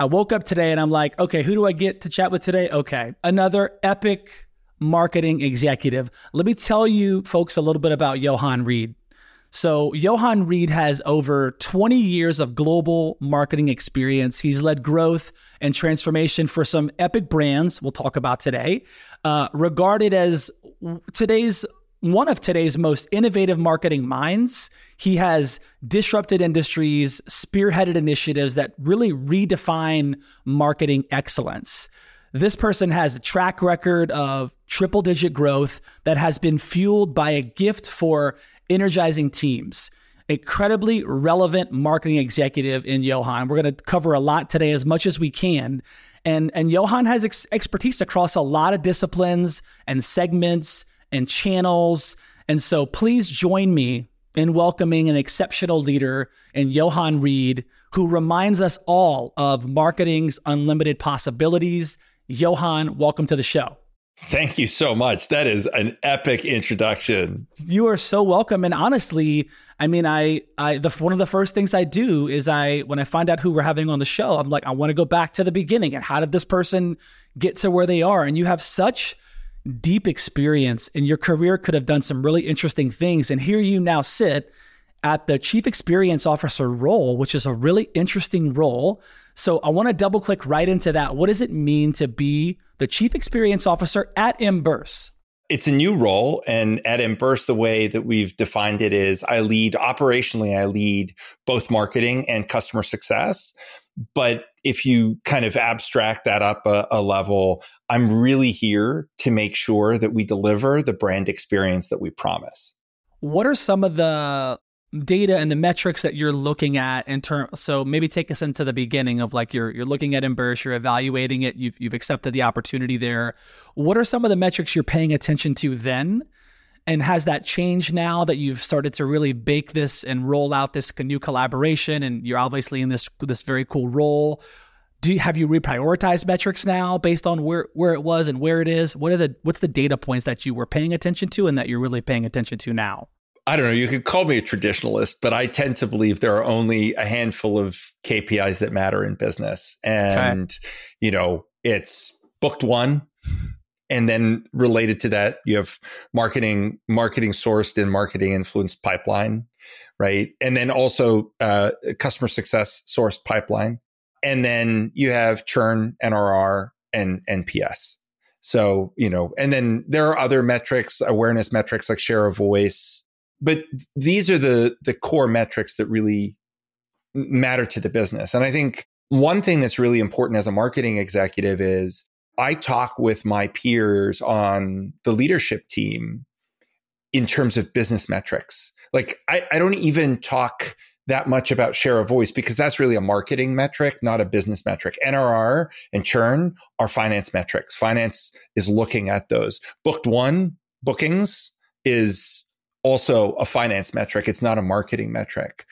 I woke up today and I'm like, okay, who do I get to chat with today? Okay, another epic marketing executive. Let me tell you folks a little bit about Johann Wrede. So, Johann Wrede has over 20 years of global marketing experience. He's led growth and transformation for some epic brands we'll talk about today, uh, regarded as today's one of today's most innovative marketing minds. He has disrupted industries, spearheaded initiatives that really redefine marketing excellence. This person has a track record of triple digit growth that has been fueled by a gift for energizing teams. Incredibly relevant marketing executive in Johann. We're going to cover a lot today, as much as we can. And, and Johann has ex- expertise across a lot of disciplines and segments and channels. And so please join me in welcoming an exceptional leader in Johann Wrede, who reminds us all of marketing's unlimited possibilities. Johann, welcome to the show. Thank you so much. That is an epic introduction. You are so welcome. And honestly, I mean, I, I, the one of the first things I do is I, when I find out who we're having on the show, I'm like, I want to go back to the beginning and how did this person get to where they are? And you have such deep experience and your career could have done some really interesting things. And here you now sit at the chief experience officer role, which is a really interesting role. So I want to double click right into that. What does it mean to be the chief experience officer at Emburse? It's a new role. And at Emburse, the way that we've defined it is I lead operationally, I lead both marketing and customer success. But if you kind of abstract that up a, a, level, I'm really here to make sure that we deliver the brand experience that we promise. What are some of the data and the metrics that you're looking at in terms so maybe take us into the beginning of like you're you're looking at Emburse, you're evaluating it, you've you've accepted the opportunity there. What are some of the metrics you're paying attention to then? And has that changed now that you've started to really bake this and roll out this new collaboration and you're obviously in this this very cool role? Do you, have you reprioritized metrics now based on where where it was and where it is? What are the what's the data points that you were paying attention to and that you're really paying attention to now? I don't know, you could call me a traditionalist, but I tend to believe there are only a handful of KPIs that matter in business. And, okay. you know, it's booked one, and then related to that you have marketing marketing sourced and marketing influenced pipeline right and then also uh, customer success sourced pipeline and then you have churn nrr and nps so you know and then there are other metrics awareness metrics like share of voice but these are the the core metrics that really matter to the business and i think one thing that's really important as a marketing executive is I talk with my peers on the leadership team in terms of business metrics. Like I, I don't even talk that much about share of voice because that's really a marketing metric, not a business metric. NRR and churn are finance metrics. Finance is looking at those. Booked one bookings is also a finance metric. It's not a marketing metric.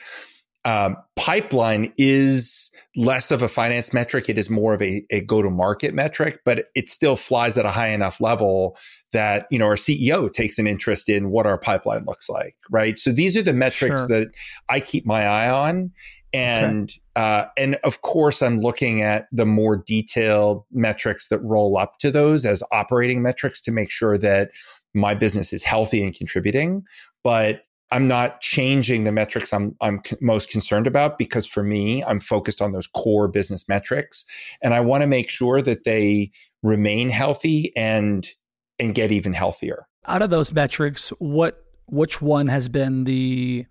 Um, pipeline is less of a finance metric. It is more of a, a go to market metric, but it still flies at a high enough level that, you know, our CEO takes an interest in what our pipeline looks like. Right. So these are the metrics sure. that I keep my eye on. And, okay. uh, and of course, I'm looking at the more detailed metrics that roll up to those as operating metrics to make sure that my business is healthy and contributing. But I'm not changing the metrics I'm I'm most concerned about because for me, I'm focused on those core business metrics, and I want to make sure that they remain healthy and and get even healthier. Out of those metrics, what which one has been the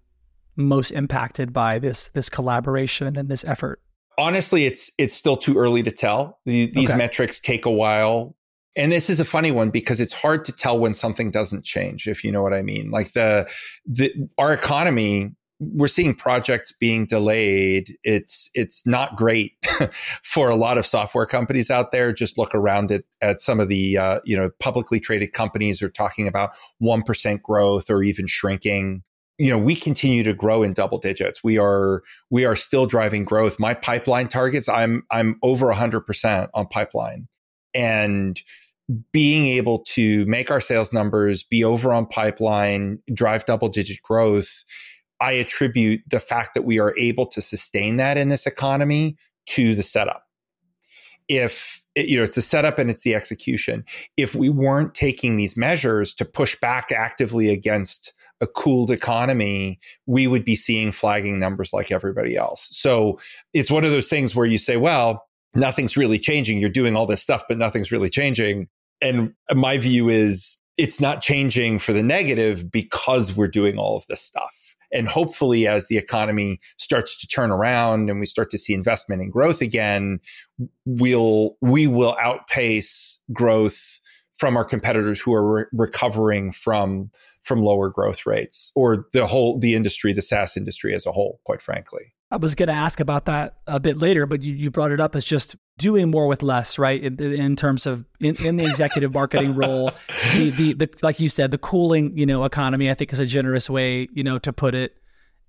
most impacted by this this collaboration and this effort? Honestly, it's it's still too early to tell. The, these okay. metrics take a while and this is a funny one because it's hard to tell when something doesn't change, if you know what I mean. Like the, the our economy we're seeing projects being delayed. It's it's not great for a lot of software companies out there. Just look around at at some of the uh, you know publicly traded companies are talking about one percent growth or even shrinking. You know, we continue to grow in double digits. We are we are still driving growth. My pipeline targets, I'm I'm over hundred percent on pipeline, and being able to make our sales numbers be over on pipeline, drive double digit growth I attribute the fact that we are able to sustain that in this economy to the setup. If you know, it's the setup and it's the execution. If we weren't taking these measures to push back actively against a cooled economy, we would be seeing flagging numbers like everybody else. So it's one of those things where you say, well, nothing's really changing. You're doing all this stuff, but nothing's really changing. And my view is it's not changing for the negative because we're doing all of this stuff. And hopefully, as the economy starts to turn around and we start to see investment and growth again, we'll, we will outpace growth from our competitors who are re- recovering from, from lower growth rates or the whole, the industry, the SaaS industry as a whole, quite frankly. I was going to ask about that a bit later, but you, you brought it up as just doing more with less, right? In, in terms of in, in the executive marketing role, the, the, the like you said, the cooling you know economy, I think is a generous way you know to put it.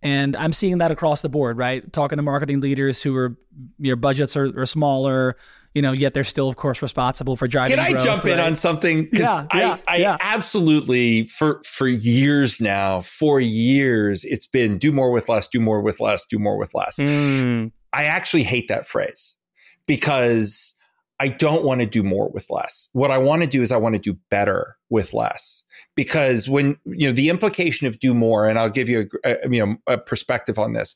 And I'm seeing that across the board, right? Talking to marketing leaders who are your budgets are, are smaller, you know, yet they're still, of course, responsible for driving. Can I growth, jump right? in on something? Yeah, I, yeah, I yeah. absolutely for for years now, for years, it's been do more with less, do more with less, do more with less. Mm. I actually hate that phrase because I don't want to do more with less. What I want to do is I want to do better with less. Because when you know the implication of do more, and I'll give you a, a you know a perspective on this.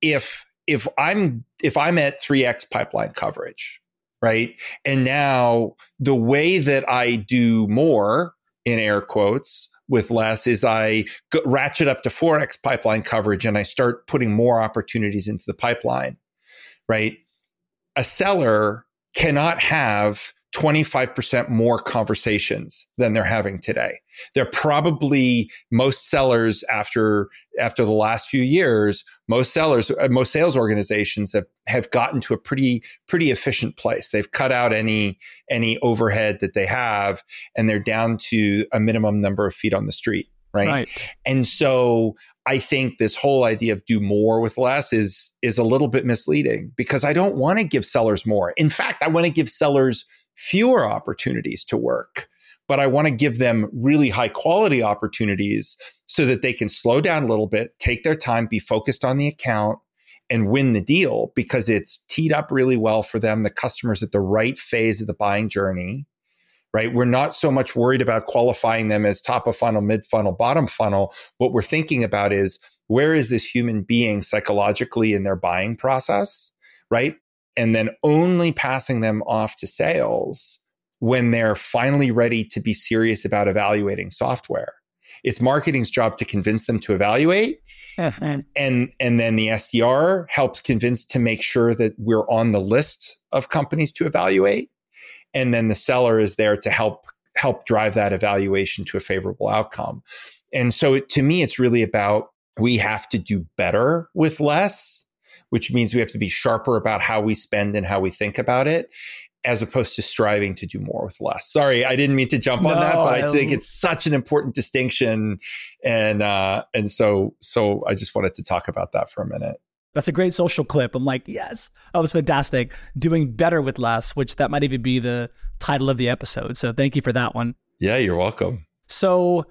If if I'm if I'm at three x pipeline coverage, right, and now the way that I do more in air quotes with less is I ratchet up to 4x pipeline coverage and I start putting more opportunities into the pipeline, right? A seller cannot have 25% more conversations than they're having today. They're probably most sellers after after the last few years, most sellers uh, most sales organizations have have gotten to a pretty pretty efficient place. They've cut out any any overhead that they have and they're down to a minimum number of feet on the street, right? Right. And so I think this whole idea of do more with less is is a little bit misleading because I don't want to give sellers more. In fact, I want to give sellers fewer opportunities to work, but I want to give them really high quality opportunities so that they can slow down a little bit, take their time, be focused on the account and win the deal because it's teed up really well for them. The customer's at the right phase of the buying journey right? We're not so much worried about qualifying them as top of funnel, mid funnel, bottom funnel. What we're thinking about is where is this human being psychologically in their buying process, right? And then only passing them off to sales when they're finally ready to be serious about evaluating software. It's marketing's job to convince them to evaluate. and and then the SDR helps convince to make sure that we're on the list of companies to evaluate and then the seller is there to help help drive that evaluation to a favorable outcome. And so it, to me, it's really about we have to do better with less, which means we have to be sharper about how we spend and how we think about it, as opposed to striving to do more with less. Sorry, I didn't mean to jump on that, but I I- think it's such an important distinction, and uh, and so so I just wanted to talk about that for a minute. That's a great social clip. I'm like, yes, that was fantastic. Doing better with less, which that might even be the title of the episode. So thank you for that one. Yeah, you're welcome. So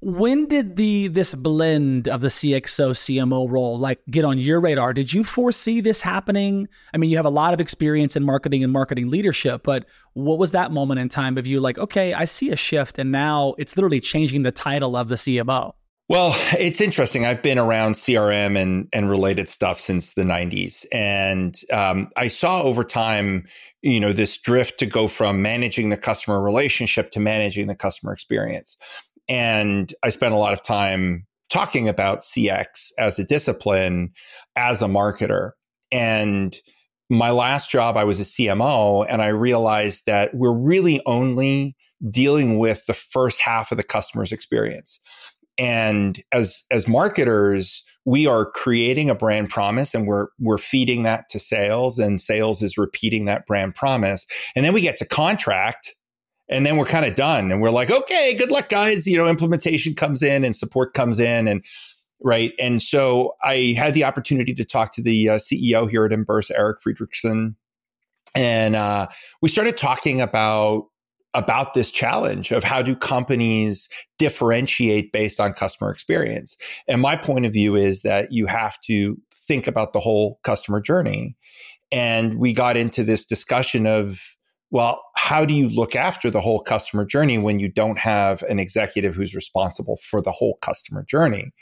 when did the this blend of the CXO CMO role like get on your radar? Did you foresee this happening? I mean, you have a lot of experience in marketing and marketing leadership, but what was that moment in time of you like, okay, I see a shift and now it's literally changing the title of the CMO? Well, it's interesting. I've been around CRM and and related stuff since the '90s, and um, I saw over time, you know, this drift to go from managing the customer relationship to managing the customer experience. And I spent a lot of time talking about CX as a discipline, as a marketer, and my last job, I was a CMO, and I realized that we're really only dealing with the first half of the customer's experience and as as marketers, we are creating a brand promise and we're we're feeding that to sales and sales is repeating that brand promise. And then we get to contract and then we're kind of done and we're like, okay, good luck guys, you know, implementation comes in and support comes in and right. And so I had the opportunity to talk to the uh, CEO here at Emburse, Eric Friedrichsen, and uh, we started talking about about this challenge of how do companies differentiate based on customer experience. And my point of view is that you have to think about the whole customer journey. And we got into this discussion of, well, how do you look after the whole customer journey when you don't have an executive who's responsible for the whole customer journey?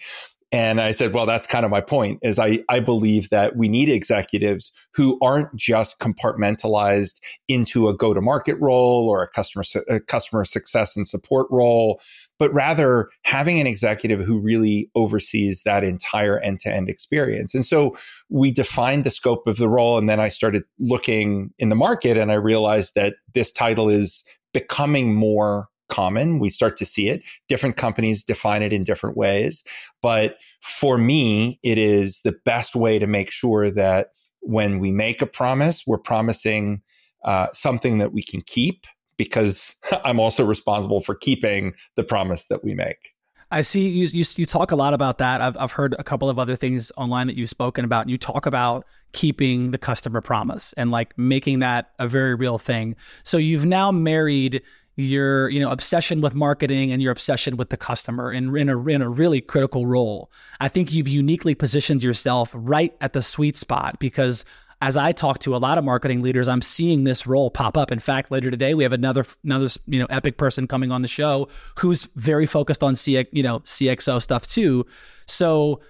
And I said, well, that's kind of my point is I, I believe that we need executives who aren't just compartmentalized into a go to market role or a customer, a customer success and support role, but rather having an executive who really oversees that entire end to end experience. And so we defined the scope of the role. And then I started looking in the market and I realized that this title is becoming more common. We start to see it. Different companies define it in different ways. But for me, it is the best way to make sure that when we make a promise, we're promising uh, something that we can keep because I'm also responsible for keeping the promise that we make. I see you, you, you talk a lot about that. I've I've heard a couple of other things online that you've spoken about. And You talk about keeping the customer promise and like making that a very real thing. So you've now married your you know obsession with marketing and your obsession with the customer in, in, a, in a really critical role i think you've uniquely positioned yourself right at the sweet spot because as i talk to a lot of marketing leaders i'm seeing this role pop up in fact later today we have another another you know epic person coming on the show who's very focused on CX, you know cxo stuff too so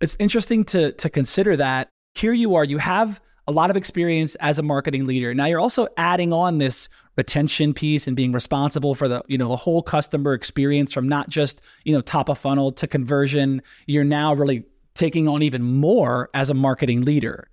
it's interesting to to consider that here you are you have a lot of experience as a marketing leader. Now you're also adding on this retention piece and being responsible for the, you know, the whole customer experience from not just, you know, top of funnel to conversion. You're now really taking on even more as a marketing leader.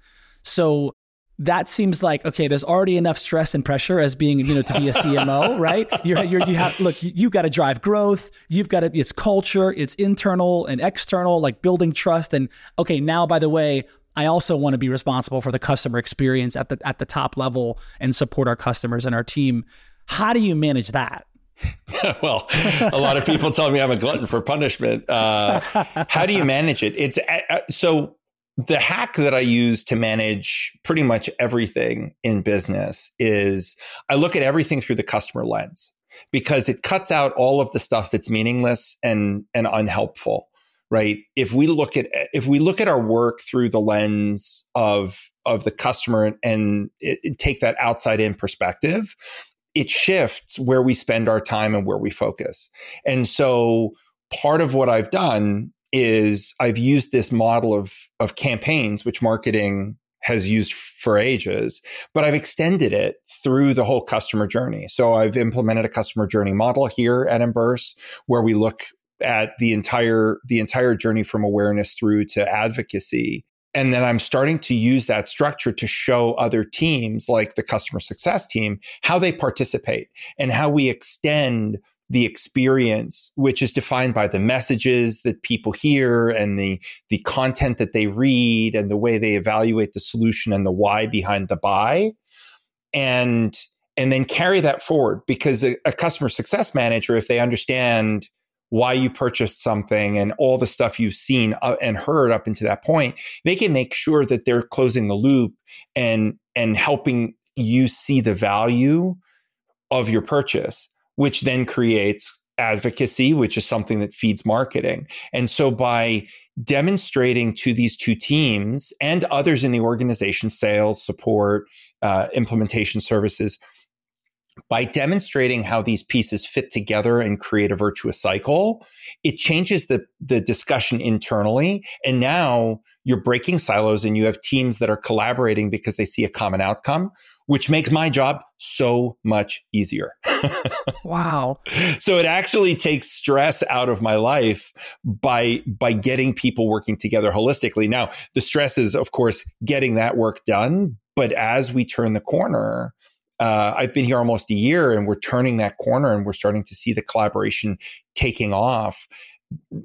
So that seems like okay. There's already enough stress and pressure as being, you know, to be a CMO, right? You're, you're, you have look. You've got to drive growth. You've got to. It's culture. It's internal and external, like building trust. And okay, now by the way, I also want to be responsible for the customer experience at the at the top level and support our customers and our team. How do you manage that? well, a lot of people tell me I'm a glutton for punishment. Uh, how do you manage it? It's uh, uh, so the hack that I use to manage pretty much everything in business is I look at everything through the customer lens because it cuts out all of the stuff that's meaningless and and unhelpful right? If we look at if we look at our work through the lens of of the customer and it, it take that outside in perspective it shifts where we spend our time and where we focus. And so part of what i've done is i've used this model of of campaigns which marketing has used for ages, but I've extended it through the whole customer journey. So I've implemented a customer journey model here at Emburse where we look at the entire the entire journey from awareness through to advocacy and then i'm starting to use that structure to show other teams like the customer success team how they participate and how we extend the experience which is defined by the messages that people hear and the the content that they read and the way they evaluate the solution and the why behind the buy. And and then carry that forward because a, a customer success manager if they understand why you purchased something and all the stuff you've seen uh, and heard up into that point they can make sure that they're closing the loop and and helping you see the value of your purchase which then creates advocacy which is something that feeds marketing and so by demonstrating to these two teams and others in the organization sales support uh, implementation services by demonstrating how these pieces fit together and create a virtuous cycle, it changes the, the discussion internally. And now you're breaking silos and you have teams that are collaborating because they see a common outcome, which makes my job so much easier. wow. So it actually takes stress out of my life by by getting people working together holistically. Now, the stress is of course getting that work done, but as we turn the corner, uh, I've been here almost a year and we're turning that corner and we're starting to see the collaboration taking off.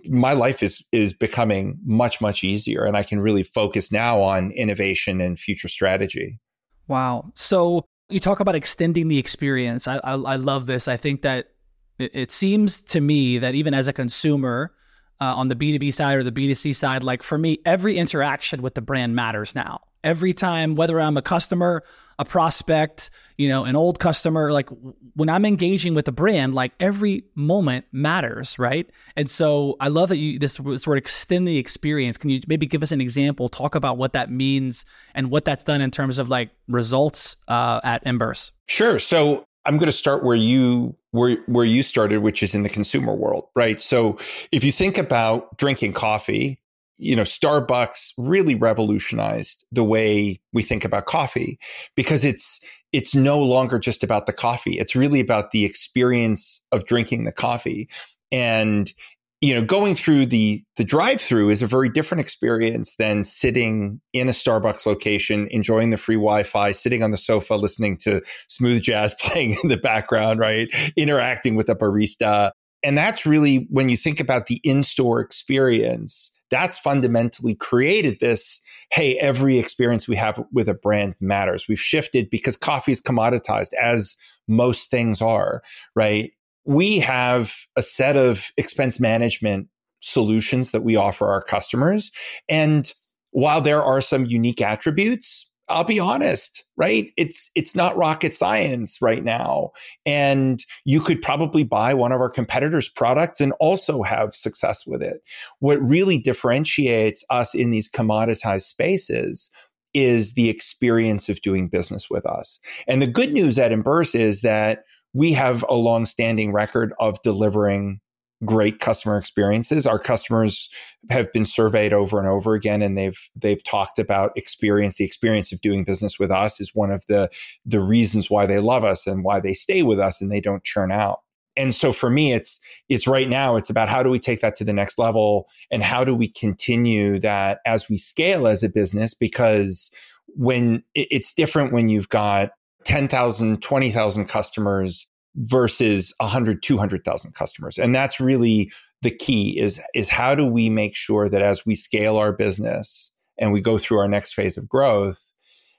my life is is becoming much much easier and i can really focus now on innovation and future strategy wow. So you talk about extending the experience. I i, I love this. I think that it, it, seems to me that even as a consumer uh, on the b2b side or the b2c side like for me every interaction with the brand matters now every time whether i'm a customer a prospect, you know, an old customer, like when I'm engaging with the brand, like every moment matters, right? And so I love that you this sort of extend the experience. Can you maybe give us an example, talk about what that means and what that's done in terms of like results uh, at Emburse? Sure. So I'm going to start where you where where you started, which is in the consumer world, right? So if you think about drinking coffee, you know, Starbucks really revolutionized the way we think about coffee because it's it's no longer just about the coffee. It's really about the experience of drinking the coffee. And you know, going through the the drive-through is a very different experience than sitting in a Starbucks location, enjoying the free Wi-Fi, sitting on the sofa, listening to smooth jazz playing in the background, right? Interacting with a barista. And that's really when you think about the in-store experience, that's fundamentally created this hey, every experience we have with a brand matters. We've shifted because coffee is commoditized, as most things are, right? We have a set of expense management solutions that we offer our customers. And while there are some unique attributes, I'll be honest, right? It's it's not rocket science right now. And you could probably buy one of our competitors' products and also have success with it. What really differentiates us in these commoditized spaces is the experience of doing business with us. And the good news at Emburse is that we have a long-standing record of delivering great customer experiences. Our customers have been surveyed over and over again and they've they've talked about experience the experience of doing business with us is one of the the reasons why they love us and why they stay with us and they don't churn out. And so for me it's it's right now it's about how do we take that to the next level and how do we continue that as we scale as a business because when it's different when you've got 10,000 20,000 customers versus 100 200,000 customers. And that's really the key is is how do we make sure that as we scale our business and we go through our next phase of growth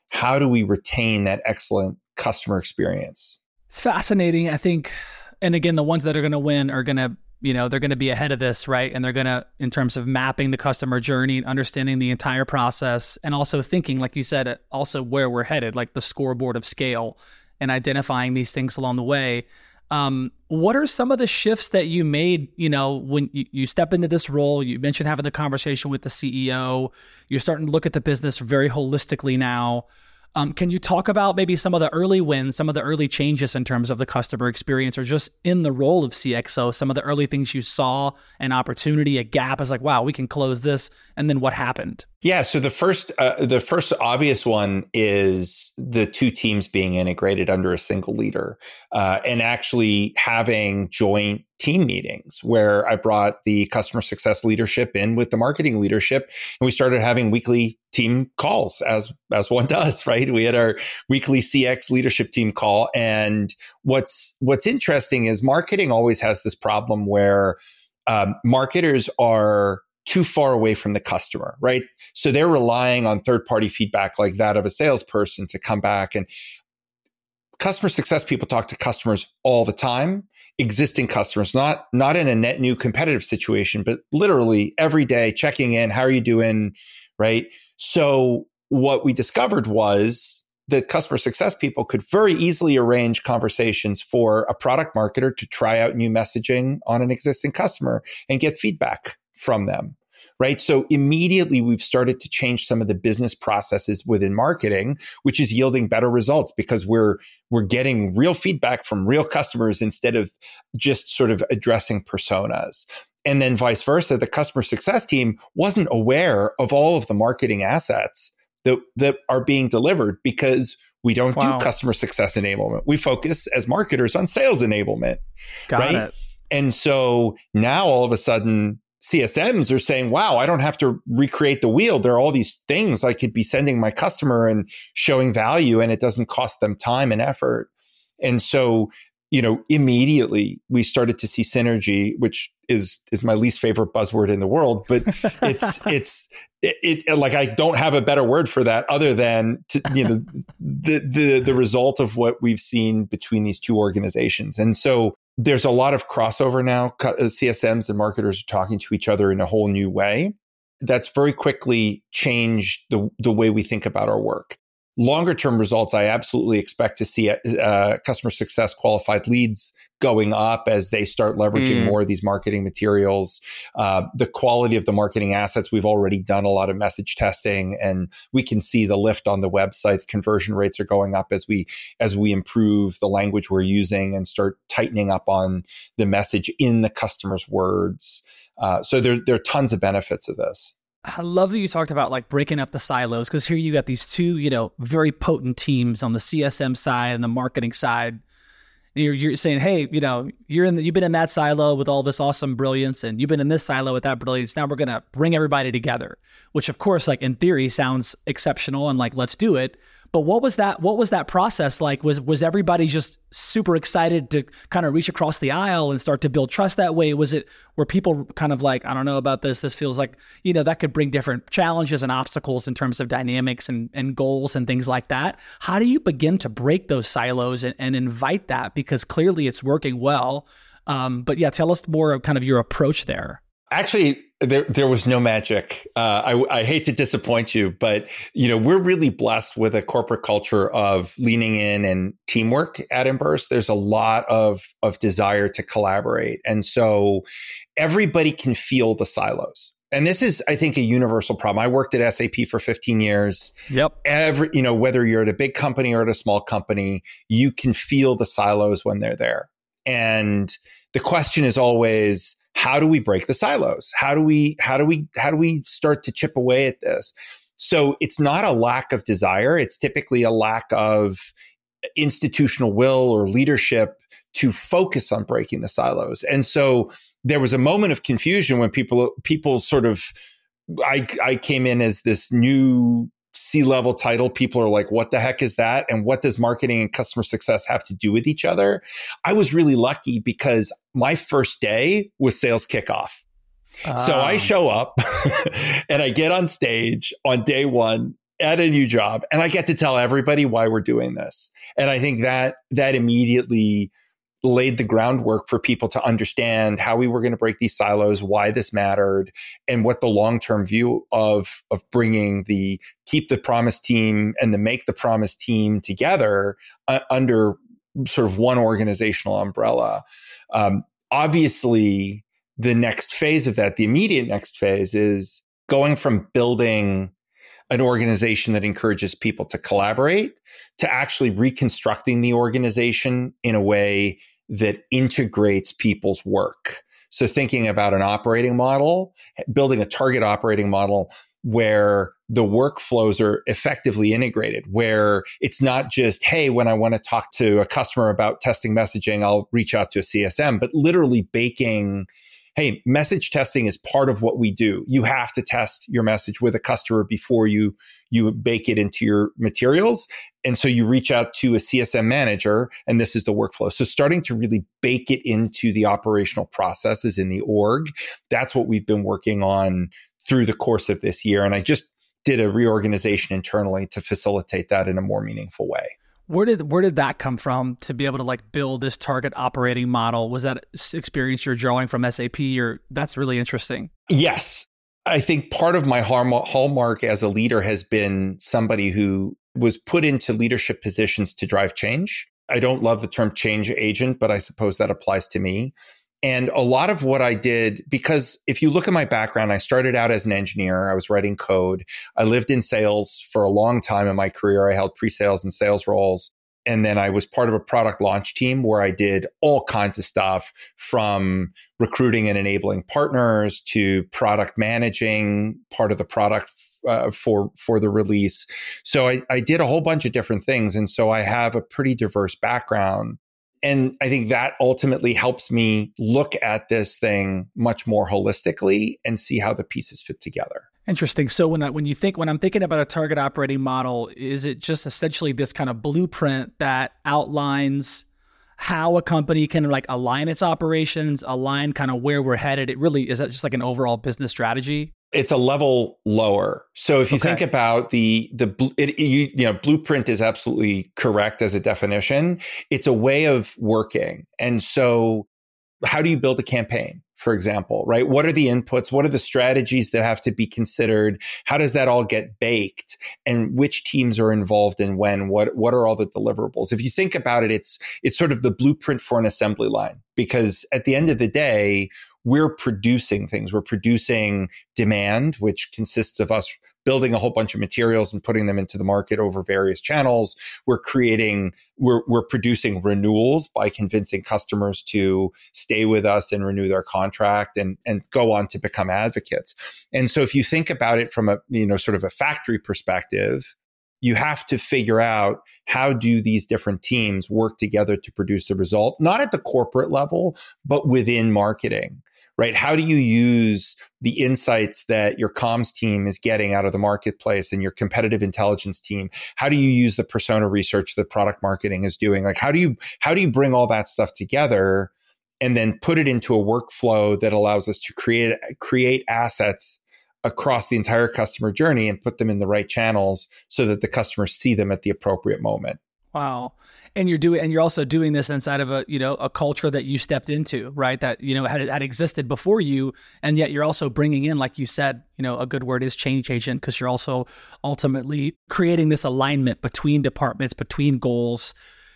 how do we retain that excellent customer experience? It's fascinating. I think and again the ones that are going to win are going to you know they're going to be ahead of this right? And they're going to in terms of mapping the customer journey and understanding the entire process and also thinking like you said also where we're headed like the scoreboard of scale and identifying these things along the way. Um, what are some of the shifts that you made, you know, when you, you step into this role? You mentioned having the conversation with the CEO. You're starting to look at the business very holistically now. Um, can you talk about maybe some of the early wins, some of the early changes in terms of the customer experience, or just in the role of CXO, some of the early things you saw, an opportunity, a gap, is like, wow, we can close this, and then what happened? Yeah, so the first, uh, the first obvious one is the two teams being integrated under a single leader, uh, and actually having joint team meetings where I brought the customer success leadership in with the marketing leadership and we started having weekly team calls as as one does, right? We had our weekly CX leadership team call and what's what's interesting is marketing always has this problem where um, marketers are too far away from the customer, right? So they're relying on third party feedback like that of a salesperson to come back and customer success people talk to customers all the time existing customers not not in a net new competitive situation but literally every day checking in how are you doing? right? So what we discovered was that customer success people could very easily arrange conversations for a product marketer to try out new messaging on an existing customer and get feedback from them right? So immediately we've started to change some of the business processes within marketing, which is yielding better results because we're, we're getting real feedback from real customers instead of just sort of addressing personas. And then vice versa, the customer success team wasn't aware of all of the marketing assets that, that are being delivered because we don't wow. do customer success enablement. We focus as marketers on sales enablement. Got right? it. And so now all of a sudden CSMs are saying, wow, I don't have to recreate the wheel. There are all these things I could be sending my customer and showing value, and it doesn't cost them time and effort. And so you know, immediately we started to see synergy, which is is my least favorite buzzword in the world, but it's it's it, it, like I don't have a better word for that other than to, you know the the the result of what we've seen between these two organizations. And so there's a lot of crossover now. CSMs uh, and marketers are talking to each other in a whole new way. That's very quickly changed the the way we think about our work longer term results, I absolutely expect to see uh, customer success qualified leads going up as they start leveraging mm. more of these marketing materials. Uh, the quality of the marketing assets, we've already done a lot of message testing, and we can see the lift on the website. Conversion rates are going up as we as we improve the language we're using and start tightening up on the message in the customer's words. Uh, so there, there are tons of benefits of this. I love that you talked about like breaking up the silos because here you got these two, you know, very potent teams on the CSM side and the marketing side. You're, you're saying, hey, you know, you're in the, you've been in that silo with all this awesome brilliance, and you've been in this silo with that brilliance. Now we're gonna bring everybody together, which of course, like in theory, sounds exceptional and like let's do it. But what was that? What was that process like? Was was everybody just super excited to kind of reach across the aisle and start to build trust that way? Was it were people kind of like, I don't know about this. This feels like you know that could bring different challenges and obstacles in terms of dynamics and and goals and things like that. How do you begin to break those silos and, and invite that? Because clearly it's working well. Um, but yeah, tell us more of kind of your approach there. Actually, there there was no magic. Uh, I, I hate to disappoint you, but you know we're really blessed with a corporate culture of leaning in and teamwork at Emburse. There's a lot of of desire to collaborate, and so everybody can feel the silos. And this is, I think, a universal problem. I worked at SAP for 15 years. Yep. Every, you know, whether you're at a big company or at a small company, you can feel the silos when they're there. And the question is always, how do we break the silos? How do we, how do we, how do we start to chip away at this? So it's not a lack of desire. It's typically a lack of institutional will or leadership to focus on breaking the silos. And so there was a moment of confusion when people, people sort of, I, I came in as this new C level title, people are like, what the heck is that? And what does marketing and customer success have to do with each other? I was really lucky because my first day was sales kickoff. So I ah. show up and I get on stage on day one at a new job and I get to tell everybody why we're doing this. And I think that that immediately laid the groundwork for people to understand how we were going to break these silos, why this mattered, and what the long term view of of bringing the keep the promise team and the make the promise team together uh, under sort of one organizational umbrella. Um, obviously, the next phase of that, the immediate next phase, is going from building an organization that encourages people to collaborate to actually reconstructing the organization in a way that integrates people's work. So thinking about an operating model, building a target operating model where the workflows are effectively integrated, where it's not just, hey, when I want to talk to a customer about testing messaging, I'll reach out to a CSM, but literally baking hey, message testing is part of what we do. You have to test your message with a customer before you you bake it into your materials. And so you reach out to a CSM manager and this is the workflow. So starting to really bake it into the operational processes in the org. That's what we've been working on through the course of this year. And I just did a reorganization internally to facilitate that in a more meaningful way. Where did where did that come from to be able to like build this target operating model? Was that experience you're drawing from SAP or that's really interesting? Yes. I think part of my hallmark as a leader has been somebody who was put into leadership positions to drive change. I don't love the term change agent, but I suppose that applies to me. And a lot of what I did, because if you look at my background, I started out as an engineer. I was writing code. I lived in sales for a long time in my career. I held pre sales and sales roles. And then I was part of a product launch team where I did all kinds of stuff from recruiting and enabling partners to product managing part of the product uh, for for the release. So I, I did a whole bunch of different things, and so I have a pretty diverse background. And I think that ultimately helps me look at this thing much more holistically and see how the pieces fit together. Interesting. So when I, when you think when I'm thinking about a target operating model, is it just essentially this kind of blueprint that outlines how a company can like align its operations, align kind of where we're headed? It really is that just like an overall business strategy? It's a level lower. So if you okay. think about the the it, you, you know blueprint is absolutely correct as a definition. It's a way of working, and so how do you build a campaign? for example, right? What are the inputs? What are the strategies that have to be considered? How does that all get baked? And which teams are involved in when? What, what are all the deliverables? If you think about it, it's, it's sort of the blueprint for an assembly line because at the end of the day, we're producing things. We're producing demand, which consists of us building a whole bunch of materials and putting them into the market over various channels. We're creating, we're, we're producing renewals by convincing customers to stay with us and renew their contract and, and go on to become advocates. And so if you think about it from a, you know, sort of a factory perspective, you have to figure out how do these different teams work together to produce the result, not at the corporate level, but within marketing right? How do you use the insights that your comms team is getting out of the marketplace and your competitive intelligence team? How do you use the persona research that product marketing is doing? Like, how do you, how do you bring all that stuff together and then put it into a workflow that allows us to create, create assets across the entire customer journey and put them in the right channels so that the customers see them at the appropriate moment? Wow. And you're doing and you're also doing this inside of a you know a culture that you stepped into right? That you know had, had existed before you and yet you're also bringing in like you said you know a good word is change agent because you're also ultimately creating this alignment between departments between goals.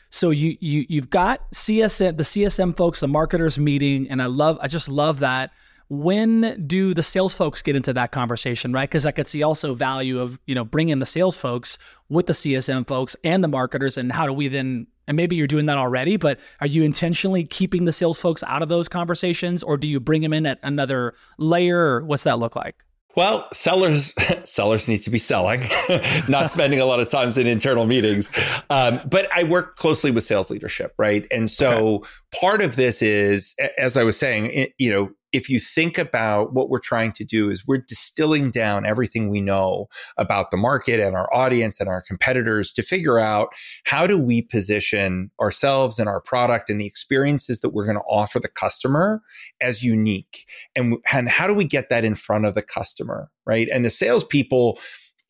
So you you you've got CSM the CSM folks the marketers meeting and I love I just love that when do the sales folks get into that conversation right because i could see also value of you know bringing the sales folks with the csm folks and the marketers and how do we then and maybe you're doing that already but are you intentionally keeping the sales folks out of those conversations or do you bring them in at another layer what's that look like well, sellers sellers need to be selling, not spending a lot of times in internal meetings. Um, but I work closely with sales leadership, right? And so okay. part of this is, as I was saying, you know, if you think about what we're trying to do is we're distilling down everything we know about the market and our audience and our competitors to figure out how do we position ourselves and our product and the experiences that we're going to offer the customer as unique. And, and how do we get that in front of the customer right? And the salespeople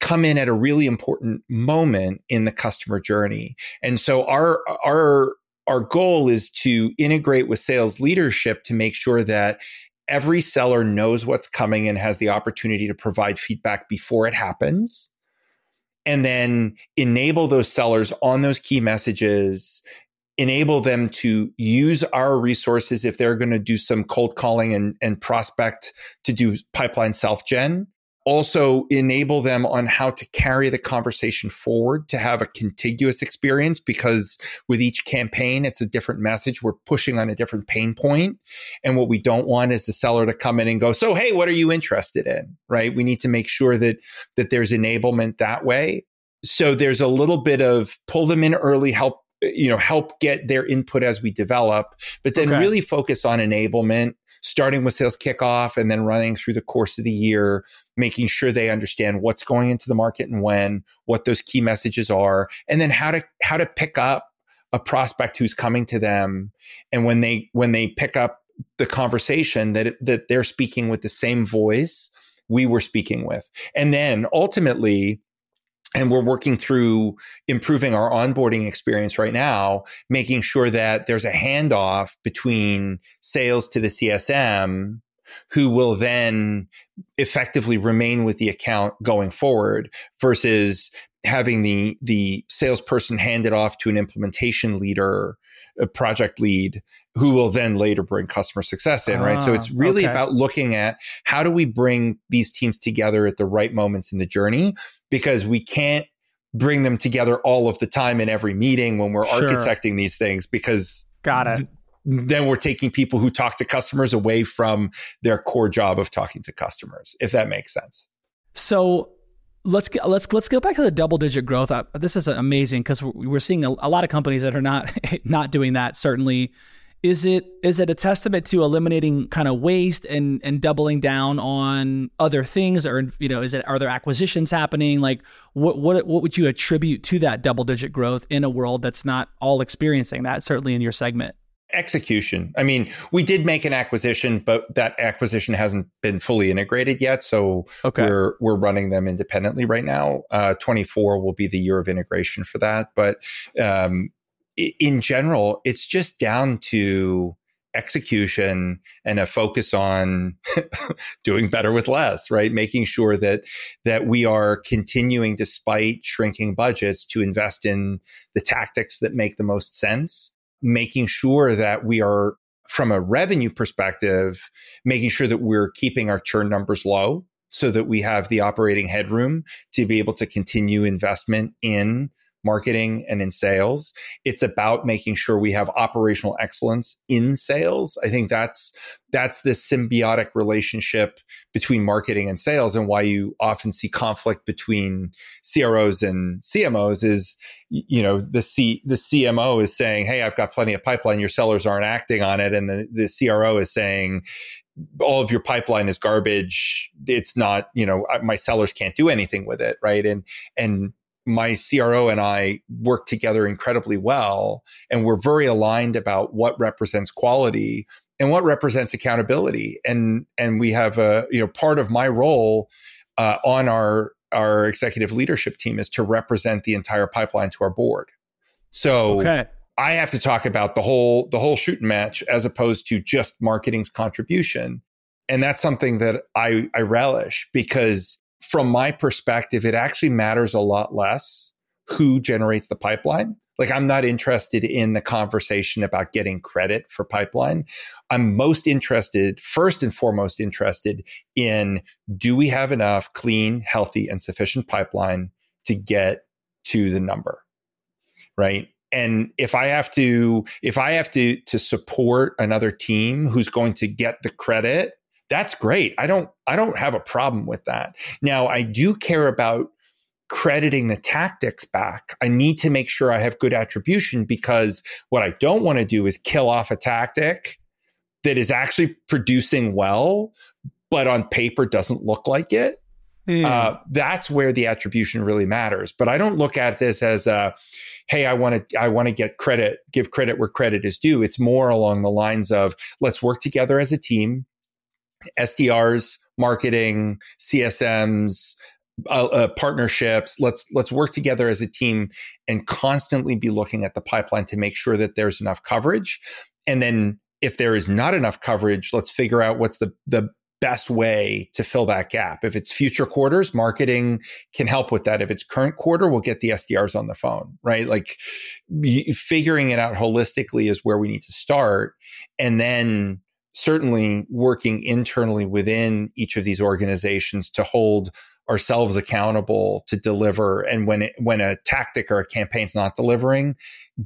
come in at a really important moment in the customer journey. And so our our our goal is to integrate with sales leadership to make sure that every seller knows what's coming and has the opportunity to provide feedback before it happens. And then enable those sellers on those key messages, enable them to use our resources if they're going to do some cold calling and, and prospect to do pipeline self gen also enable them on how to carry the conversation forward to have a contiguous experience because with each campaign it's a different message. We're pushing on a different pain point. And what we don't want is the seller to come in and go so hey what are you interested in? Right? We need to make sure that that there's enablement that way. So there's a little bit of pull them in early help you know help get their input as we develop but then okay. really focus on enablement starting with sales kickoff and then running through the course of the year, making sure they understand what's going into the market and when, what those key messages are, and then how to, how to pick up a prospect who's coming to them. And when they, when they pick up the conversation that, that they're speaking with the same voice we were speaking with. And then ultimately, and we're working through improving our onboarding experience right now, making sure that there's a handoff between sales to the CSM who will then effectively remain with the account going forward versus having the the salesperson hand it off to an implementation leader a project lead who will then later bring customer success in, right? so it's ah, really okay. about looking at how do we bring these teams together at the right moments in the journey because we can't bring them together all of the time in every meeting when we're sure. architecting these things because got it. then we're taking people who talk to customers away from their core job of talking to customers, if that makes sense. So let's get, let's let's go back to the double digit growth. Uh, this is amazing because we're seeing a, lot of companies that are not not doing that. Certainly is it is it a testament to eliminating kind of waste and and doubling down on other things or you know is it are there acquisitions happening like what what what would you attribute to that double digit growth in a world that's not all experiencing that certainly in your segment execution. I mean we did make an acquisition but that acquisition hasn't been fully integrated yet. So okay. we're we're running them independently right now. Uh, 24 will be the year of integration for that. But um, in general, it's just down to execution and a focus on doing better with less right? Making sure that that we are continuing despite shrinking budgets to invest in the tactics that make the most sense making sure that we are from a revenue perspective making sure that we're keeping our churn numbers low so that we have the operating headroom to be able to continue investment in marketing and in sales. It's about making sure we have operational excellence in sales. I think that's that's this symbiotic relationship between marketing and sales and why you often see conflict between CROs and CMOs is you know the C the CMO is saying, "Hey, I've got plenty of pipeline, your sellers aren't acting on it." And the the CRO is saying, all of your pipeline is garbage. It's not, you know, my sellers can't do anything with it, right? And and my CRO and I work together incredibly well, and we're very aligned about what represents quality and what represents accountability. And and we have a you know part of my role uh, on our our executive leadership team is to represent the entire pipeline to our board. So okay. I have to talk about the whole the whole shooting match as opposed to just marketing's contribution. And that's something that I, I relish because from my perspective, it actually matters a lot less who generates the pipeline. Like I'm not interested in the conversation about getting credit for pipeline. I'm most interested, first and foremost interested in do we have enough clean, healthy and sufficient pipeline to get to the number? Right. And if I have to, if I have to, to support another team who's going to get the credit that's great. I don't I don't have a problem with that. Now, I do care about crediting the tactics back. I need to make sure I have good attribution because what I don't want to do is kill off a tactic that is actually producing well, but on paper doesn't look like it. Mm. Uh, that's where the attribution really matters. But I don't look at this as a, hey, I want to, I want to get credit, give credit where credit is due. It's more along the lines of let's work together as a team. SDRs, marketing, CSMs, uh, uh, partnerships. Let's let's work together as a team and constantly be looking at the pipeline to make sure that there's enough coverage. And then if there is not enough coverage, let's figure out what's the the best way to fill that gap. If it's future quarters, marketing can help with that. If it's current quarter, we'll get the SDRs on the phone, right? Like figuring it out holistically is where we need to start. And then certainly working internally within each of these organizations to hold ourselves accountable to deliver and when it, when a tactic or a campaign's not delivering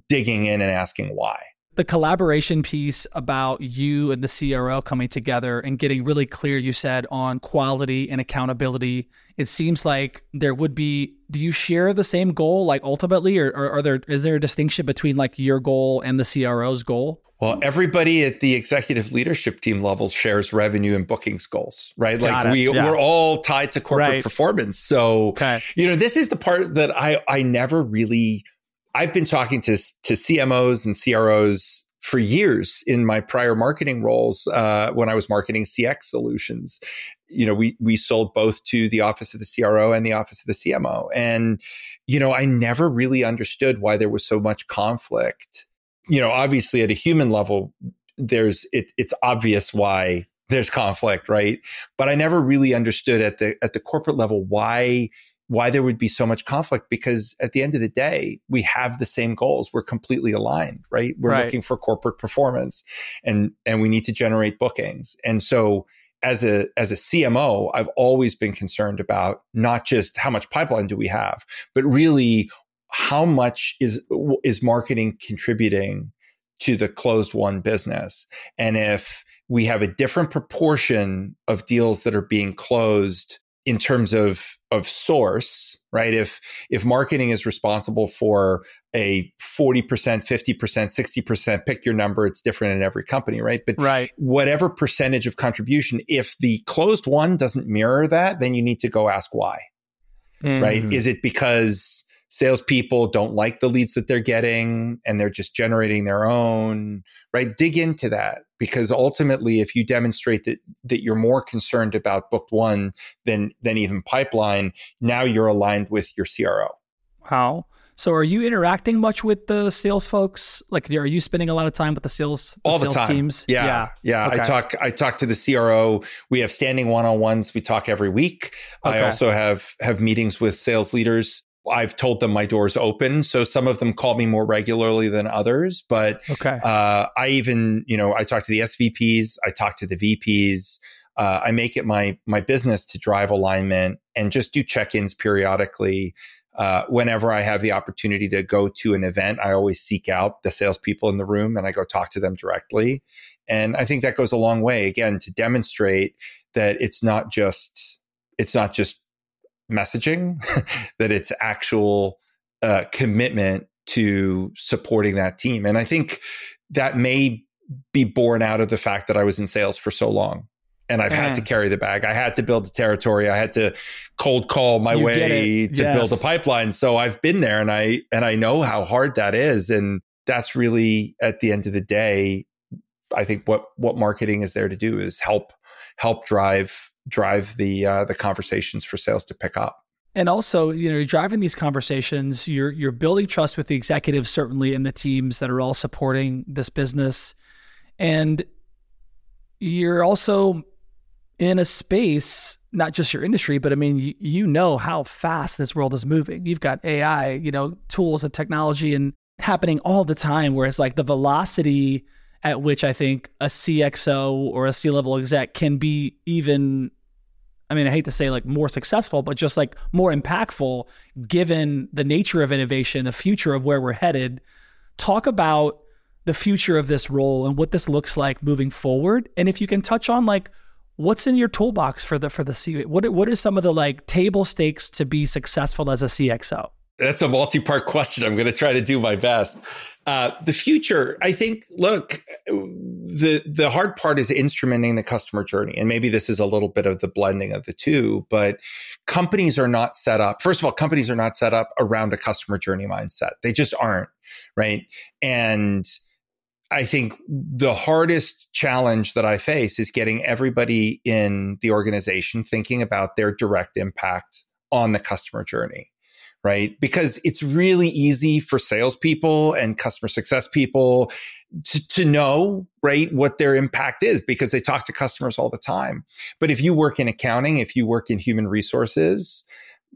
digging in and asking why the collaboration piece about you and the CRO coming together and getting really clear, you said, on quality and accountability. It seems like there would be. Do you share the same goal, like ultimately, or, or are there is there a distinction between like your goal and the CRO's goal? Well, everybody at the executive leadership team level shares revenue and bookings goals, right? Got like it. we yeah. we're all tied to corporate right. performance. So, okay. you know, this is the part that I I never really I've been talking to to CMOs and CROs for years in my prior marketing roles uh, when I was marketing CX solutions. You know, we we sold both to the office of the CRO and the office of the CMO, and you know, I never really understood why there was so much conflict. You know, obviously at a human level, there's it, it's obvious why there's conflict, right? But I never really understood at the at the corporate level why why there would be so much conflict because at the end of the day we have the same goals we're completely aligned right we're right. looking for corporate performance and and we need to generate bookings and so as a as a CMO I've always been concerned about not just how much pipeline do we have but really how much is is marketing contributing to the closed won business and if we have a different proportion of deals that are being closed in terms of of source, right? If if marketing is responsible for a 40%, 50%, 60%, pick your number, it's different in every company, right? But right. whatever percentage of contribution, if the closed won doesn't mirror that, then you need to go ask why. Mm. Right? Is it because salespeople don't like the leads that they're getting and they're just generating their own, right? Dig into that because ultimately, if you demonstrate that, that you're more concerned about booked one than, than even pipeline, now you're aligned with your CRO. How? So are you interacting much with the sales folks? Like are you spending a lot of time with the sales the all the sales time. teams? Yeah. Yeah. yeah. Okay. I talk I talk to the CRO. We have standing one-on-ones. We talk every week. Okay. I also have have meetings with sales leaders I've told them my door's open. So some of them call me more regularly than others. But okay. Uh, I even, you know, I talk to the SVPs, I talk to the VPs. Uh, I make it my my business to drive alignment and just do check-ins periodically. Uh, whenever I have the opportunity to go to an event, I always seek out the salespeople in the room and I go talk to them directly. And I think that goes a long way again to demonstrate that it's not just it's not just messaging, that it's actual uh, commitment to supporting that team. And I think that may be born out of the fact that I was in sales for so long. And I've had to carry the bag. I had to build the territory. I had to cold call my you way to yes. build a pipeline. So I've been there and I and I know how hard that is. And that's really at the end of the day, I think what what marketing is there to do is help help drive drive the uh, the conversations for sales to pick up. And also, you know, you're driving these conversations. You're you're building trust with the executives, certainly, and the teams that are all supporting this business, and you're also in a space, not just your industry, but I mean, you, you know how fast this world is moving. You've got AI, you know, tools and technology, and happening all the time. Where it's like the velocity at which I think a CXO or a C level exec can be even, I mean, I hate to say like more successful, but just like more impactful given the nature of innovation, the future of where we're headed. Talk about the future of this role and what this looks like moving forward. And if you can touch on like, what's in your toolbox for the for the C what what are some of the like table stakes to be successful as a CXO? That's a multi-part question. I'm going to try to do my best. Uh, the future, I think, look, the the hard part is instrumenting the customer journey, and maybe this is a little bit of the blending of the two. But companies are not set up. First of all, companies are not set up around a customer journey mindset. They just aren't, right? And I think the hardest challenge that I face is getting everybody in the organization thinking about their direct impact on the customer journey right? Because it's really easy for salespeople and customer success people to, to know, right, what their impact is because they talk to customers all the time. But if you work in accounting, if you work in human resources,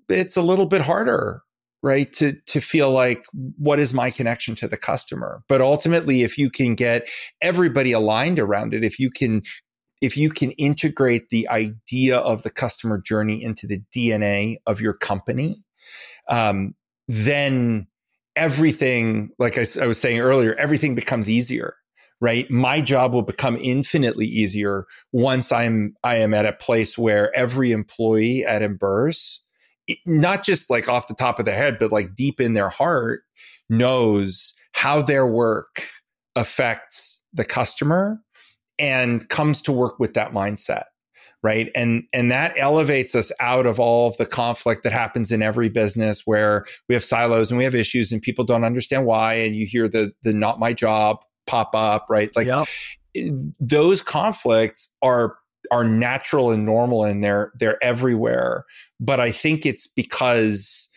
it's a little bit harder right to to feel like what is my connection to the customer but ultimately if you can get everybody aligned around it if you can if you can integrate the idea of the customer journey into the DNA of your company um, then everything, like I, I was saying earlier, everything becomes easier right? My job will become infinitely easier once i'm i am at a place where every employee at Emburse, not just like off the top of their head but like deep in their heart knows how their work affects the customer and comes to work with that mindset right? And and that elevates us out of all of the conflict that happens in every business where we have silos and we have issues and people don't understand why and you hear the the not my job pop up right? Like yep. Eh, those conflicts are are natural and normal and they're they're everywhere. But i think it's because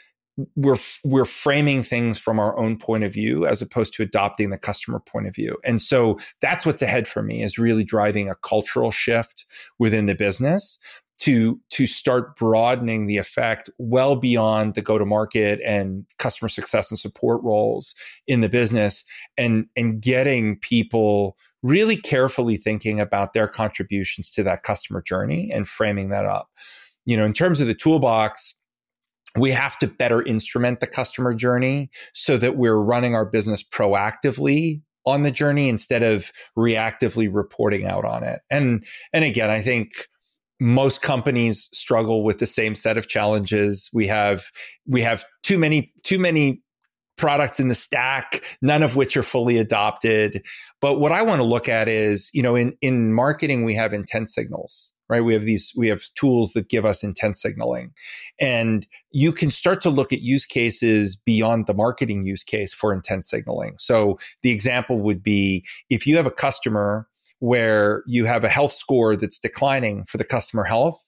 we're we're framing things from our own point of view as opposed to adopting the customer point of view. And so that's what's ahead for me is really driving a cultural shift within the business to to start broadening the effect well beyond the go to market and customer success and support roles in the business and and getting people really carefully thinking about their contributions to that customer journey and framing that up. You know in terms of the toolbox we have to better instrument the customer journey so that we're running our business proactively on the journey instead of reactively reporting out on it. And and again, I think most companies struggle with the same set of challenges. We have we have too many too many products in the stack, none of which are fully adopted. But what I want to look at is, you know, in in marketing we have intent signals right? We have these, we have tools that give us intent signaling and you can start to look at use cases beyond the marketing use case for intent signaling. So the example would be if you have a customer where you have a health score that's declining for the customer health,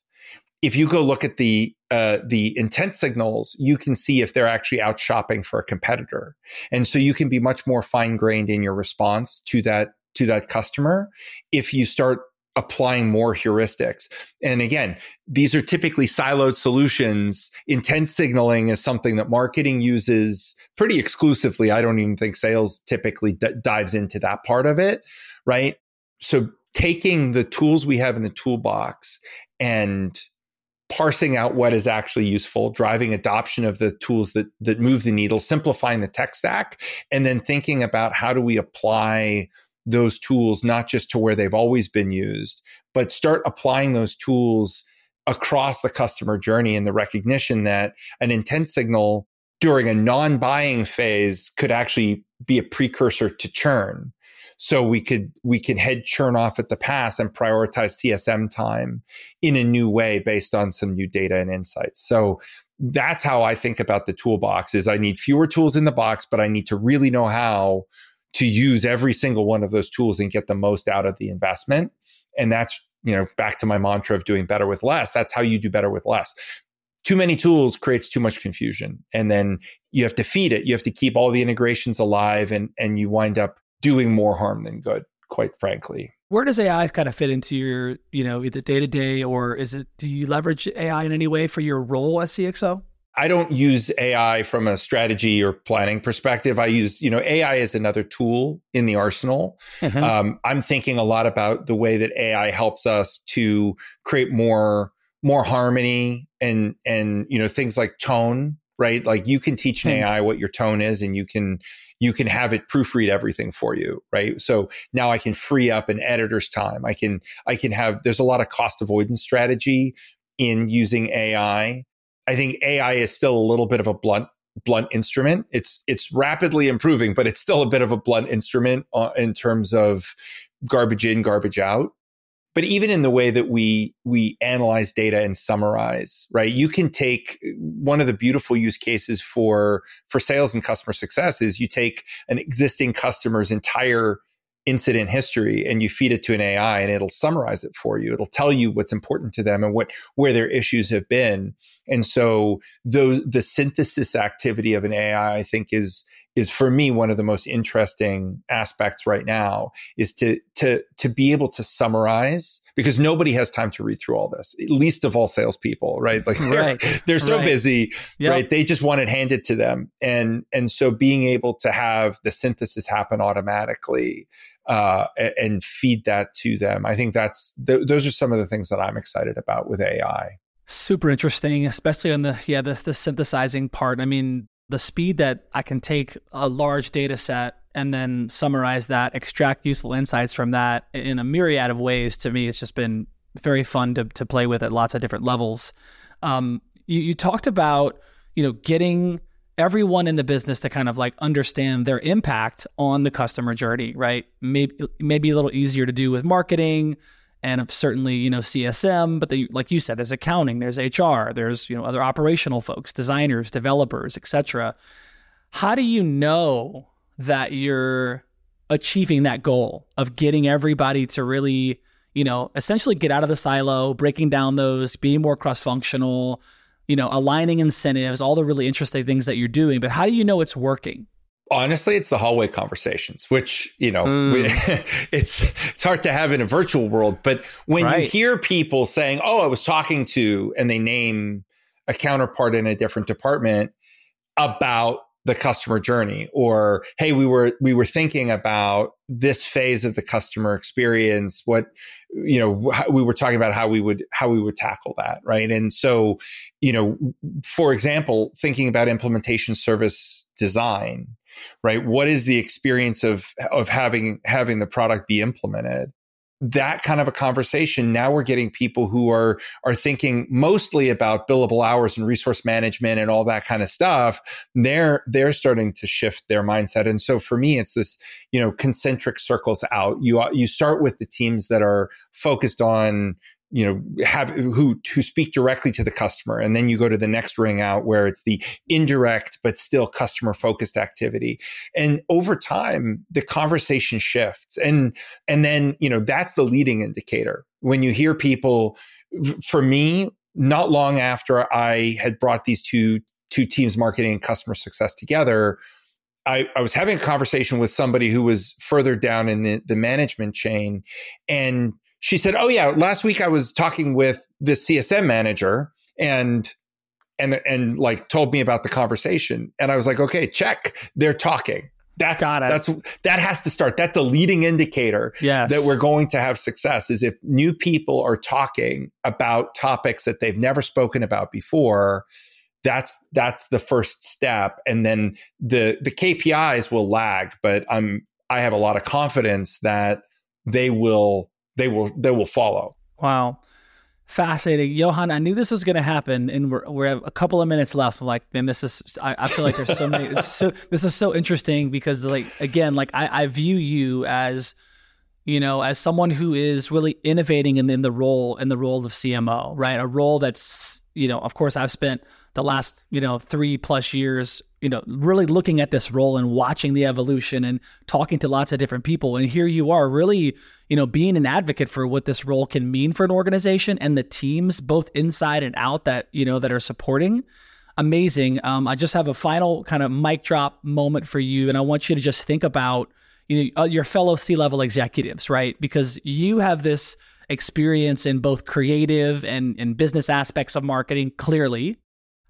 if you go look at the uh, the intent signals, you can see if they're actually out shopping for a competitor, and so you can be much more fine grained in your response to that to that customer if you start applying more heuristics. And again, these are typically siloed solutions. Intent signaling is something that marketing uses pretty exclusively. I don't even think sales typically d- dives into that part of it, right? So taking the tools we have in the toolbox and parsing out what is actually useful, driving adoption of the tools that that move the needle, simplifying the tech stack, and then thinking about how do we apply those tools not just to where they've always been used, but start applying those tools across the customer journey and the recognition that an intent signal during a non-buying phase could actually be a precursor to churn. So we could we could head churn off at the pass and prioritize CSM time in a new way based on some new data and insights. So that's how I think about the toolbox is I need fewer tools in the box, but I need to really know how to use every single one of those tools and get the most out of the investment. And that's, you know, back to my mantra of doing better with less. That's how you do better with less. Too many tools creates too much confusion. And then you have to feed it. You have to keep all the integrations alive and, and you wind up doing more harm than good, quite frankly. Where does AI kind of fit into your, you know, either day to day or is it, do you leverage AI in any way for your role as CXO? I don't use AI from a strategy or planning perspective. I use, you know, AI is another tool in the arsenal. Mm-hmm. Um, I'm thinking a lot about the way that AI helps us to create more more harmony and and you know things like tone, right? Like you can teach an mm-hmm. AI what your tone is, and you can you can have it proofread everything for you, right? So now I can free up an editor's time. I can I can have. There's a lot of cost avoidance strategy in using AI I think AI is still a little bit of a blunt blunt instrument. It's it's rapidly improving, but it's still a bit of a blunt instrument uh, in terms of garbage in, garbage out. But even in the way that we we analyze data and summarize, right? You can take one of the beautiful use cases for for sales and customer success is you take an existing customer's entire incident history and you feed it to an AI and it'll summarize it for you. It'll tell you what's important to them and what where their issues have been. And so those the synthesis activity of an AI I think is is for me one of the most interesting aspects right now is to to to be able to summarize because nobody has time to read through all this, least of all salespeople, right? Like they're, right. they're so right. busy, yep. right? They just want it handed to them, and and so being able to have the synthesis happen automatically uh, and feed that to them. I think that's th- those are some of the things that I'm excited about with AI. Super interesting, especially on the yeah the, the synthesizing part. I mean, the speed that I can take a large data set and then summarize that, extract useful insights from that in a myriad of ways. To me, it's just been very fun to to play with at lots of different levels. Um, you, you talked about you know getting everyone in the business to kind of like understand their impact on the customer journey, right? Maybe maybe a little easier to do with marketing and certainly you know CSM, but like you said, there's accounting, there's HR, there's you know other operational folks, designers, developers, etc. How do you know that you're achieving that goal of getting everybody to really you know essentially get out of the silo, breaking down those, being more cross functional? You know, aligning incentives, all the really interesting things that you're doing, but how do you know it's working? Honestly, it's the hallway conversations, which, you know, mm. we, it's it's hard to have in a virtual world, but when right. you hear people saying, "Oh, I was talking to," and they name a counterpart in a different department about the customer journey or hey we were we were thinking about this phase of the customer experience what you know we were talking about how we would how we would tackle that right? And so you know for example thinking about implementation service design right? What is the experience of of having having the product be implemented that kind of a conversation now we're getting people who are are thinking mostly about billable hours and resource management and all that kind of stuff they're they're starting to shift their mindset. And so for me it's this you know concentric circles out. You you start with the teams that are focused on you know have who who speak directly to the customer. And then you go to the next ring out where it's the indirect but still customer focused activity. And over time the conversation shifts. And and then you know that's the leading indicator. When you hear people for me not long after i had brought these two two teams marketing and customer success together I, I was having a conversation with somebody who was further down in the, the management chain. And she said, "Oh yeah, last week I was talking with the CSM manager and and and like told me about the conversation." And I was like, "Okay, check. They're talking." That's that's that has to start. That's a leading indicator yes. that we're going to have success is if new people are talking about topics that they've never spoken about before, that's that's the first step and then the the KPIs will lag, but I'm I have a lot of confidence that they will they will they will follow. Wow. Fascinating, Johann. I knew this was going to happen, and we're we have a couple of minutes left. I'm like, man, this is. I, I feel like there's so many. so this is so interesting because, like, again, like I, I view you as, you know, as someone who is really innovating in, in the role in the role of CMO, right? A role that's, you know, of course, I've spent the last, you know, three plus years you know, really looking at this role and watching the evolution and talking to lots of different people. And here you are really, you know, being an advocate for what this role can mean for an organization and the teams, both inside and out, that, you know, that are supporting. Amazing. Um, I just have a final kind of mic drop moment for you. And I want you to just think about, you know, uh, your fellow C level executives, right? Because you have this experience in both creative and, and business aspects of marketing, clearly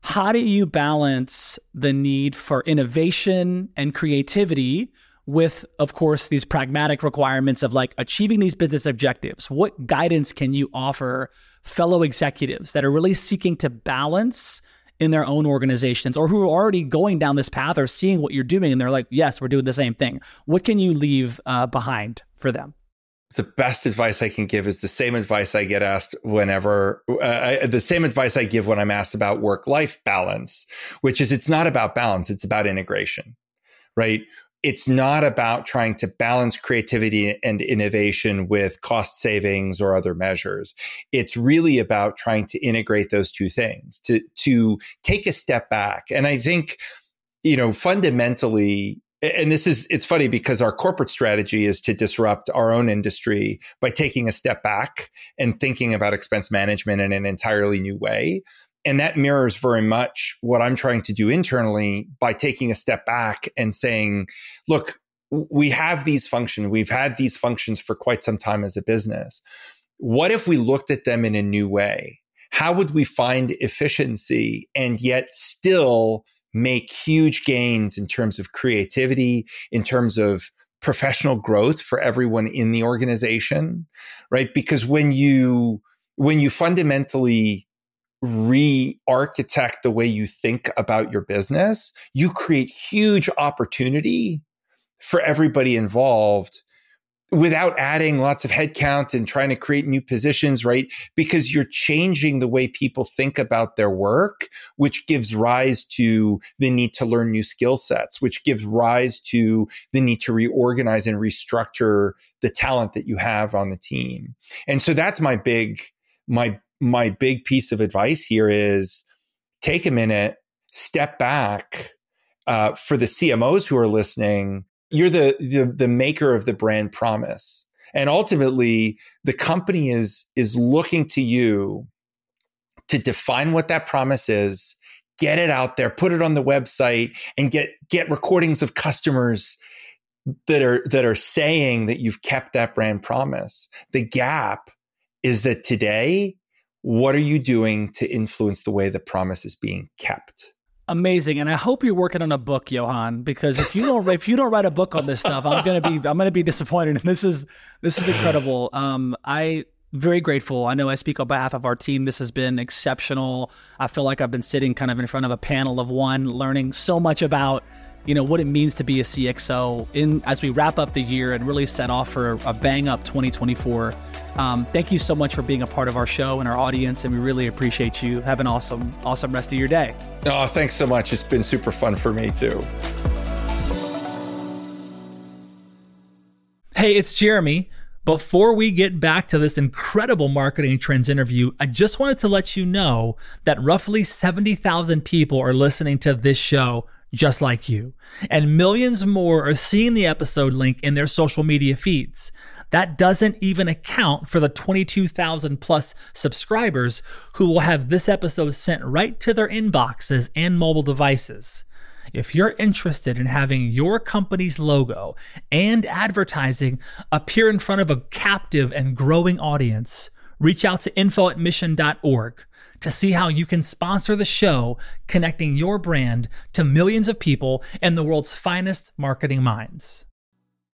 how do you balance the need for innovation and creativity with, of course, these pragmatic requirements of like achieving these business objectives? What guidance can you offer fellow executives that are really seeking to balance in their own organizations or who are already going down this path or seeing what you're doing and they're like, yes, we're doing the same thing? What can you leave uh, behind for them? The best advice I can give is the same advice I get asked whenever, uh, the same advice I give when I'm asked about work life balance, which is it's not about balance, it's about integration, right? It's not about trying to balance creativity and innovation with cost savings or other measures. It's really about trying to integrate those two things, to, to take a step back. And I think, you know, fundamentally, and this is it's funny because our corporate strategy is to disrupt our own industry by taking a step back and thinking about expense management in an entirely new way. And that mirrors very much what i'm trying to do internally by taking a step back and saying look we have these functions we've had these functions for quite some time as a business. What if we looked at them in a new way? How would we find efficiency and yet still make huge gains in terms of creativity, in terms of professional growth for everyone in the organization, right? Because when you, when you fundamentally re-architect the way you think about your business, you create huge opportunity for everybody involved without adding lots of headcount and trying to create new positions, right? Because you're changing the way people think about their work, which gives rise to the need to learn new skill sets, which gives rise to the need to reorganize and restructure the talent that you have on the team. And so that's my big, my, my big piece of advice here is take a minute, step back, uh, for the CMOs who are listening, you're the, the the maker of the brand promise. And ultimately the company is is looking to you to define what that promise is get it out there put it on the website and get get recordings of customers that are that are saying that you've kept that brand promise. The gap is that today what are you doing to influence the way the promise is being kept Amazing, and I hope you're working on a book, Johann. Because if you don't, if you don't write a book on this stuff, I'm gonna be, I'm gonna be disappointed. And this is, this is incredible. Um, I very grateful. I know I speak on behalf of our team. This has been exceptional. I feel like I've been sitting kind of in front of a panel of one, learning so much about you know what it means to be a CXO in as we wrap up the year and really set off for a bang up 2024. Um, thank you so much for being a part of our show and our audience, and we really appreciate you. Have an awesome, awesome rest of your day. Oh, thanks so much. It's been super fun for me too. Hey, it's Jeremy. Before we get back to this incredible marketing trends interview, I just wanted to let you know that roughly 70,000 people are listening to this show just like you, and millions more are seeing the episode link in their social media feeds. That doesn't even account for the 22,000 plus subscribers who will have this episode sent right to their inboxes and mobile devices. If you're interested in having your company's logo and advertising appear in front of a captive and growing audience, reach out to info at mission.org to see how you can sponsor the show, connecting your brand to millions of people and the world's finest marketing minds.